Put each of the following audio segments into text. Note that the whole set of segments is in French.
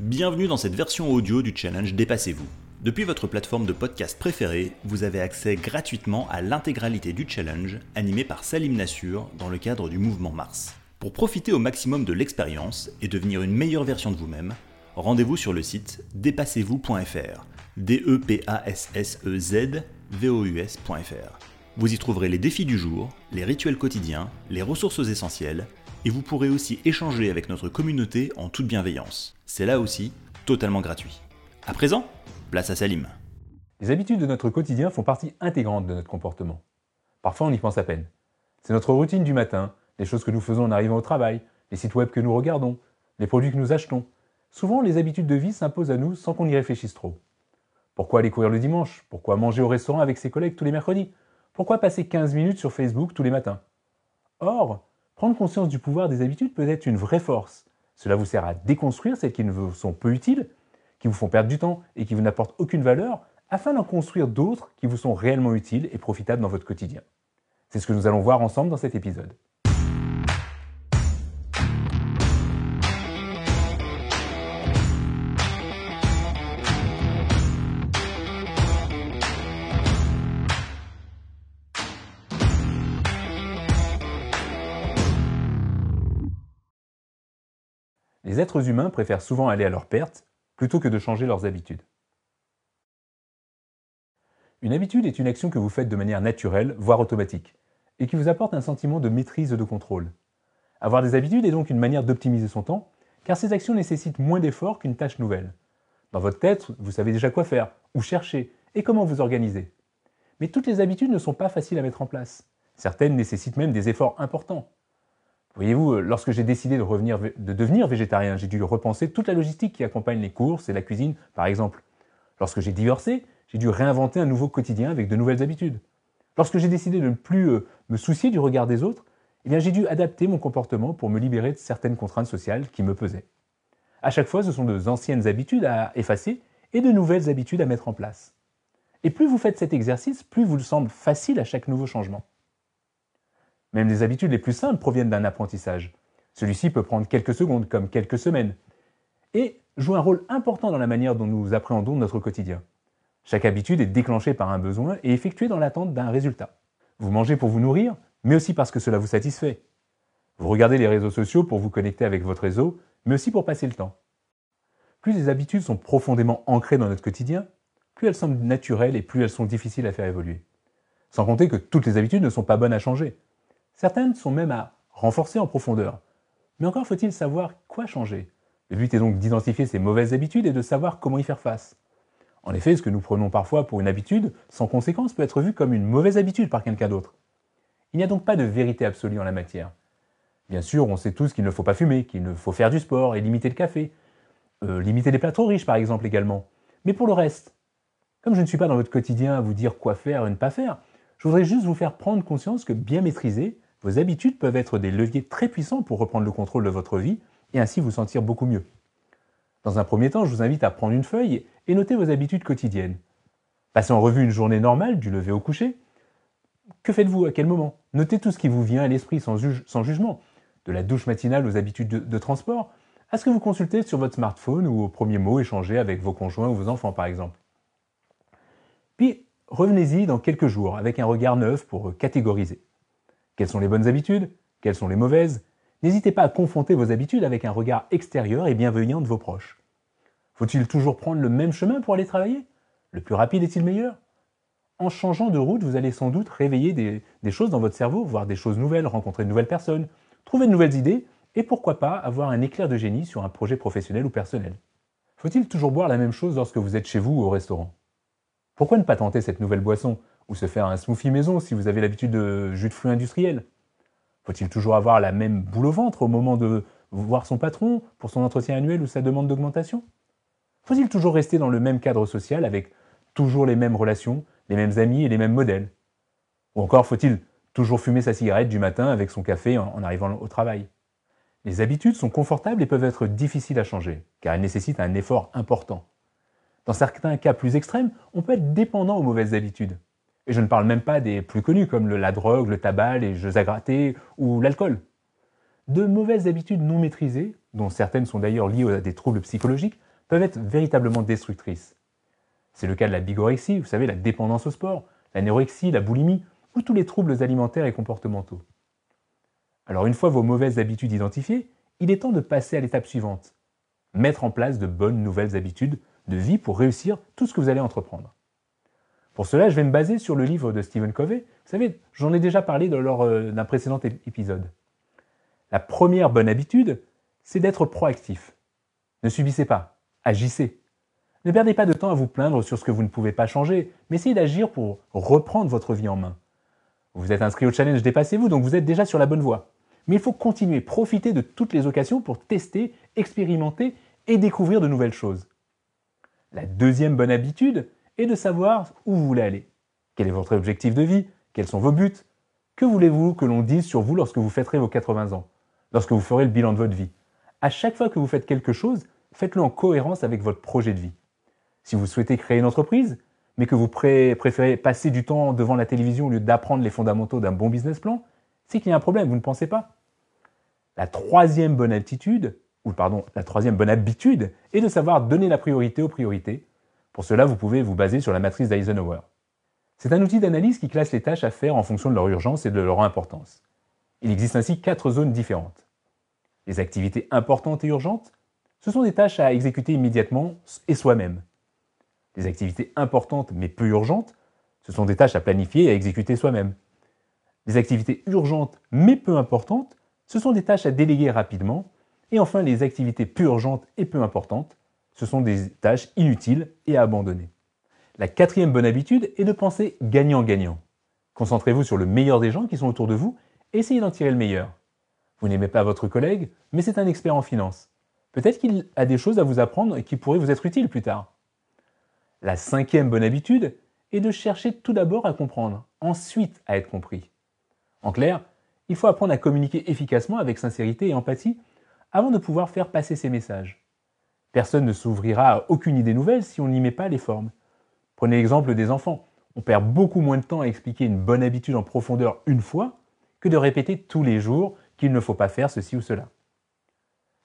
Bienvenue dans cette version audio du challenge Dépassez-vous. Depuis votre plateforme de podcast préférée, vous avez accès gratuitement à l'intégralité du challenge animé par Salim Nassur dans le cadre du mouvement Mars. Pour profiter au maximum de l'expérience et devenir une meilleure version de vous-même, rendez-vous sur le site dépassez-vous.fr. d e p a s s e z v o u s.fr. Vous y trouverez les défis du jour, les rituels quotidiens, les ressources essentielles et vous pourrez aussi échanger avec notre communauté en toute bienveillance. C'est là aussi totalement gratuit. À présent, place à Salim. Les habitudes de notre quotidien font partie intégrante de notre comportement. Parfois on y pense à peine. C'est notre routine du matin, les choses que nous faisons en arrivant au travail, les sites web que nous regardons, les produits que nous achetons. Souvent les habitudes de vie s'imposent à nous sans qu'on y réfléchisse trop. Pourquoi aller courir le dimanche? Pourquoi manger au restaurant avec ses collègues tous les mercredis? Pourquoi passer 15 minutes sur Facebook tous les matins? Or, Prendre conscience du pouvoir des habitudes peut être une vraie force. Cela vous sert à déconstruire celles qui ne vous sont peu utiles, qui vous font perdre du temps et qui vous n'apportent aucune valeur, afin d'en construire d'autres qui vous sont réellement utiles et profitables dans votre quotidien. C'est ce que nous allons voir ensemble dans cet épisode. Les êtres humains préfèrent souvent aller à leur perte plutôt que de changer leurs habitudes. Une habitude est une action que vous faites de manière naturelle, voire automatique, et qui vous apporte un sentiment de maîtrise et de contrôle. Avoir des habitudes est donc une manière d'optimiser son temps, car ces actions nécessitent moins d'efforts qu'une tâche nouvelle. Dans votre tête, vous savez déjà quoi faire, où chercher, et comment vous organiser. Mais toutes les habitudes ne sont pas faciles à mettre en place. Certaines nécessitent même des efforts importants. Voyez-vous, euh, lorsque j'ai décidé de, devenir végétarien, j'ai dû repenser toute la logistique qui accompagne les courses et la cuisine, par exemple. Lorsque j'ai divorcé, j'ai dû réinventer un nouveau quotidien avec de nouvelles habitudes. Lorsque j'ai décidé de ne plus euh, me soucier du regard des autres, eh j'ai dû adapter mon comportement pour me libérer de certaines contraintes sociales qui me pesaient. À chaque fois, ce sont de anciennes habitudes à effacer et de nouvelles habitudes à mettre en place. Et plus vous faites cet exercice, plus vous semble facile à chaque nouveau changement. Même les habitudes les plus simples proviennent d'un apprentissage. Celui-ci peut prendre quelques secondes, comme quelques semaines, et joue un rôle important dans la manière dont nous appréhendons notre quotidien. Chaque habitude est déclenchée par un besoin et effectuée dans l'attente d'un résultat. Vous mangez pour vous nourrir, mais aussi parce que cela vous satisfait. Vous regardez les réseaux sociaux pour vous connecter avec votre réseau, mais aussi pour passer le temps. Plus les habitudes sont profondément ancrées dans notre quotidien, plus elles semblent naturelles et plus elles sont difficiles à faire évoluer. Sans compter que toutes les habitudes ne sont pas bonnes à changer. Certaines sont même à renforcer en profondeur. Mais encore faut-il savoir quoi changer. Le but est donc d'identifier ces mauvaises habitudes et de savoir comment y faire face. En effet, ce que nous prenons parfois pour une habitude, sans conséquence, peut être vu comme une mauvaise habitude par quelqu'un d'autre. Il n'y a donc pas de vérité absolue en la matière. Bien sûr, on sait tous qu'il ne faut pas fumer, qu'il ne faut faire du sport et limiter le café. Euh, limiter les plats trop riches, par exemple, également. Mais pour le reste, comme je ne suis pas dans votre quotidien à vous dire quoi faire et ne pas faire, je voudrais juste vous faire prendre conscience que bien maîtriser, vos habitudes peuvent être des leviers très puissants pour reprendre le contrôle de votre vie et ainsi vous sentir beaucoup mieux. Dans un premier temps, je vous invite à prendre une feuille et noter vos habitudes quotidiennes. Passez en revue une journée normale du lever au coucher. Que faites-vous? À quel moment? Notez tout ce qui vous vient à l'esprit sans, jugement, de la douche matinale aux habitudes de, de transport, à ce que vous consultez sur votre smartphone ou aux premiers mots échangés avec vos conjoints ou vos enfants par exemple. Puis, revenez-y dans quelques jours avec un regard neuf pour catégoriser. Quelles sont les bonnes habitudes? Quelles sont les mauvaises? N'hésitez pas à confronter vos habitudes avec un regard extérieur et bienveillant de vos proches. Faut-il toujours prendre le même chemin pour aller travailler? Le plus rapide est-il meilleur? En changeant de route, vous allez sans doute réveiller des, choses dans votre cerveau, voir des choses nouvelles, rencontrer de nouvelles personnes, trouver de nouvelles idées et pourquoi pas avoir un éclair de génie sur un projet professionnel ou personnel. Faut-il toujours boire la même chose lorsque vous êtes chez vous ou au restaurant? Pourquoi ne pas tenter cette nouvelle boisson? Ou se faire un smoothie maison si vous avez l'habitude de jus de fruits industriel Faut-il toujours avoir la même boule au ventre au moment de voir son patron pour son entretien annuel ou sa demande d'augmentation? Faut-il toujours rester dans le même cadre social avec toujours les mêmes relations, les mêmes amis et les mêmes modèles? Ou encore faut-il toujours fumer sa cigarette du matin avec son café en arrivant au travail? Les habitudes sont confortables et peuvent être difficiles à changer, car elles nécessitent un effort important. Dans certains cas plus extrêmes, on peut être dépendant aux mauvaises habitudes. Et je ne parle même pas des plus connus comme la drogue, le tabac, les jeux à gratter ou l'alcool. De mauvaises habitudes non maîtrisées, dont certaines sont d'ailleurs liées à des troubles psychologiques, peuvent être véritablement destructrices. C'est le cas de la bigorexie, vous savez, la dépendance au sport, l'anorexie, la boulimie, ou tous les troubles alimentaires et comportementaux. Alors une fois vos mauvaises habitudes identifiées, il est temps de passer à l'étape suivante. Mettre en place de bonnes nouvelles habitudes de vie pour réussir tout ce que vous allez entreprendre. Pour cela, je vais me baser sur le livre de Stephen Covey. Vous savez, j'en ai déjà parlé lors euh, d'un précédent épisode. La première bonne habitude, c'est d'être proactif. Ne subissez pas, agissez. Ne perdez pas de temps à vous plaindre sur ce que vous ne pouvez pas changer, mais essayez d'agir pour reprendre votre vie en main. Vous êtes inscrit au challenge Dépassez-vous, donc vous êtes déjà sur la bonne voie. Mais il faut continuer, profiter de toutes les occasions pour tester, expérimenter et découvrir de nouvelles choses. La deuxième bonne habitude est de savoir où vous voulez aller. Quel est votre objectif de vie? Quels sont vos buts? Que voulez-vous que l'on dise sur vous lorsque vous fêterez vos 80 ans? Lorsque vous ferez le bilan de votre vie? À chaque fois que vous faites quelque chose, faites-le en cohérence avec votre projet de vie. Si vous souhaitez créer une entreprise, mais que vous préférez passer du temps devant la télévision au lieu d'apprendre les fondamentaux d'un bon business plan, c'est qu'il y a un problème, vous ne pensez pas La troisième bonne attitude, ou pardon, la troisième bonne habitude, est de savoir donner la priorité aux priorités. Pour cela, vous pouvez vous baser sur la matrice d'Eisenhower. C'est un outil d'analyse qui classe les tâches à faire en fonction de leur urgence et de leur importance. Il existe ainsi quatre zones différentes. Les activités importantes et urgentes, ce sont des tâches à exécuter immédiatement et soi-même. Les activités importantes mais peu urgentes, ce sont des tâches à planifier et à exécuter soi-même. Les activités urgentes mais peu importantes, ce sont des tâches à déléguer rapidement. Et enfin, les activités peu urgentes et peu importantes, ce sont des tâches inutiles et à abandonner. La quatrième bonne habitude est de penser gagnant-gagnant. Concentrez-vous sur le meilleur des gens qui sont autour de vous et essayez d'en tirer le meilleur. Vous n'aimez pas votre collègue, mais c'est un expert en finance. Peut-être qu'il a des choses à vous apprendre qui pourraient vous être utiles plus tard. La cinquième bonne habitude est de chercher tout d'abord à comprendre, ensuite à être compris. En clair, il faut apprendre à communiquer efficacement avec sincérité et empathie avant de pouvoir faire passer ses messages. Personne ne s'ouvrira à aucune idée nouvelle si on n'y met pas les formes. Prenez l'exemple des enfants. On perd beaucoup moins de temps à expliquer une bonne habitude en profondeur une fois que de répéter tous les jours qu'il ne faut pas faire ceci ou cela.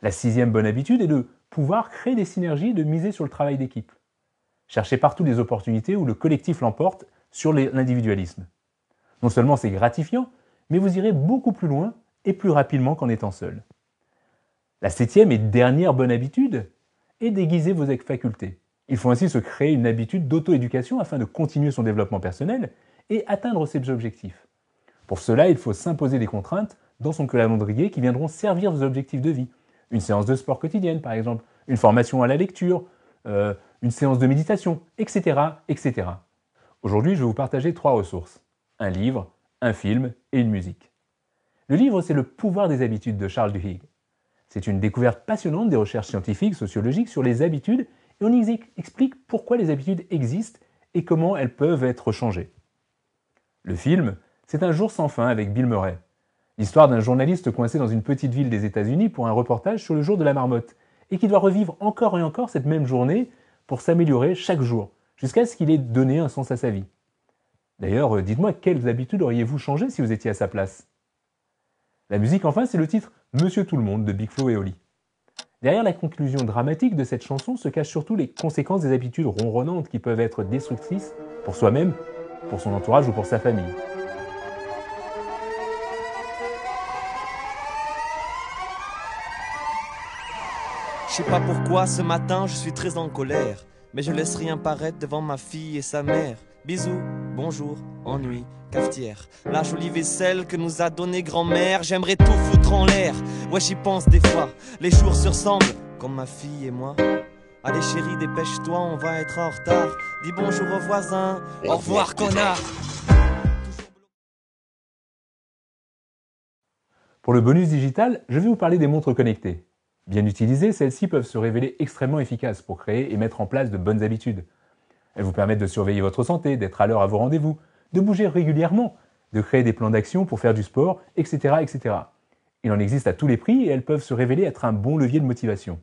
La sixième bonne habitude est de pouvoir créer des synergies et de miser sur le travail d'équipe. Cherchez partout des opportunités où le collectif l'emporte sur l'individualisme. Non seulement c'est gratifiant, mais vous irez beaucoup plus loin et plus rapidement qu'en étant seul. La septième et dernière bonne habitude est d'aiguiser vos facultés. Il faut ainsi se créer une habitude d'auto-éducation afin de continuer son développement personnel et atteindre ses objectifs. Pour cela, il faut s'imposer des contraintes dans son calendrier qui viendront servir vos objectifs de vie. Une séance de sport quotidienne, par exemple, une formation à la lecture, euh, une séance de méditation, etc. etc. Aujourd'hui, je vais vous partager trois ressources. Un livre, un film et une musique. Le livre, c'est Le pouvoir des habitudes de Charles Duhigg. C'est une découverte passionnante des recherches scientifiques, sociologiques sur les habitudes et on y explique pourquoi les habitudes existent et comment elles peuvent être changées. Le film, c'est Un jour sans fin avec Bill Murray. L'histoire d'un journaliste coincé dans une petite ville des États-Unis pour un reportage sur le jour de la marmotte et qui doit revivre encore et encore cette même journée pour s'améliorer chaque jour, jusqu'à ce qu'il ait donné un sens à sa vie. D'ailleurs, euh, dites-moi quelles habitudes auriez-vous changé si vous étiez à sa place? La musique, enfin, c'est le titre Monsieur Tout le Monde de Big Flo et Oli. Derrière la conclusion dramatique de cette chanson se cachent surtout les conséquences des habitudes ronronnantes qui peuvent être destructrices pour soi-même, pour son entourage ou pour sa famille. Je sais pas pourquoi ce matin je suis très en colère. Mais je laisse rien paraître devant ma fille et sa mère. Bisous, bonjour, ennui, cafetière. La jolie vaisselle que nous a donnée grand-mère. J'aimerais tout foutre en l'air. Ouais, j'y pense des fois. Les jours se ressemblent, comme ma fille et moi. Allez chérie, dépêche-toi, on va être en retard. Dis bonjour aux voisins. Au revoir, connard. Pour le bonus digital, je vais vous parler des montres connectées. Bien utilisées, celles-ci peuvent se révéler extrêmement efficaces pour créer et mettre en place de bonnes habitudes. Elles vous permettent de surveiller votre santé, d'être à l'heure à vos rendez-vous, de bouger régulièrement, de créer des plans d'action pour faire du sport, etc., etc. Il en existe à tous les prix et elles peuvent se révéler être un bon levier de motivation.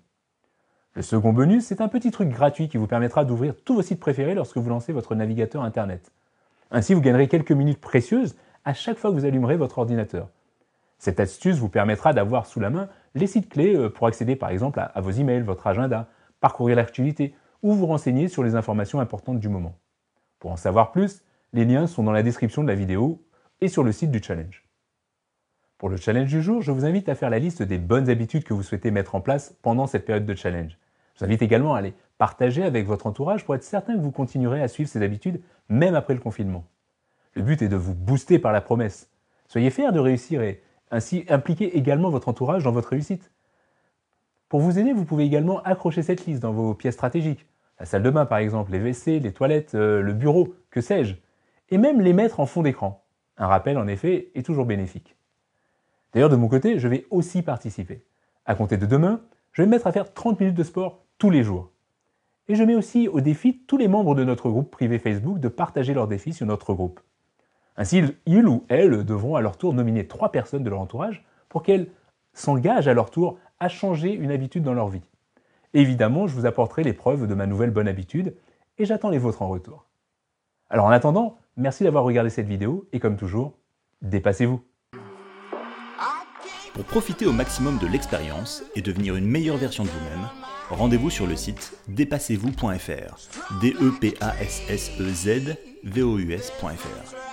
Le second bonus, c'est un petit truc gratuit qui vous permettra d'ouvrir tous vos sites préférés lorsque vous lancez votre navigateur Internet. Ainsi, vous gagnerez quelques minutes précieuses à chaque fois que vous allumerez votre ordinateur. Cette astuce vous permettra d'avoir sous la main les sites clés euh, pour accéder par exemple à, vos emails, votre agenda, parcourir l'actualité ou vous renseigner sur les informations importantes du moment. Pour en savoir plus, les liens sont dans la description de la vidéo et sur le site du challenge. Pour le challenge du jour, je vous invite à faire la liste des bonnes habitudes que vous souhaitez mettre en place pendant cette période de challenge. Je vous invite également à les partager avec votre entourage pour être certain que vous continuerez à suivre ces habitudes même après le confinement. Le but est de vous booster par la promesse. Soyez fiers de réussir et ainsi impliquez également votre entourage dans votre réussite. Pour vous aider, vous pouvez également accrocher cette liste dans vos pièces stratégiques. La salle de bain par exemple, les WC, les toilettes, euh, le bureau, que sais-je. Et même les mettre en fond d'écran. Un rappel en effet est toujours bénéfique. D'ailleurs de mon côté, je vais aussi participer. À compter de demain, je vais me mettre à faire 30 minutes de sport tous les jours. Et je mets aussi au défi tous les membres de notre groupe privé Facebook de partager leurs défis sur notre groupe. Ainsi, ils ou elles devront à leur tour nominer trois personnes de leur entourage pour qu'elles s'engagent à leur tour à changer une habitude dans leur vie. Évidemment, je vous apporterai les preuves de ma nouvelle bonne habitude et j'attends les vôtres en retour. Alors en attendant, merci d'avoir regardé cette vidéo et comme toujours, dépassez-vous. Pour profiter au maximum de l'expérience et devenir une meilleure version de vous-même, rendez-vous sur le site dépassez-vous.fr. D E P A S S E Z V O U S.fr.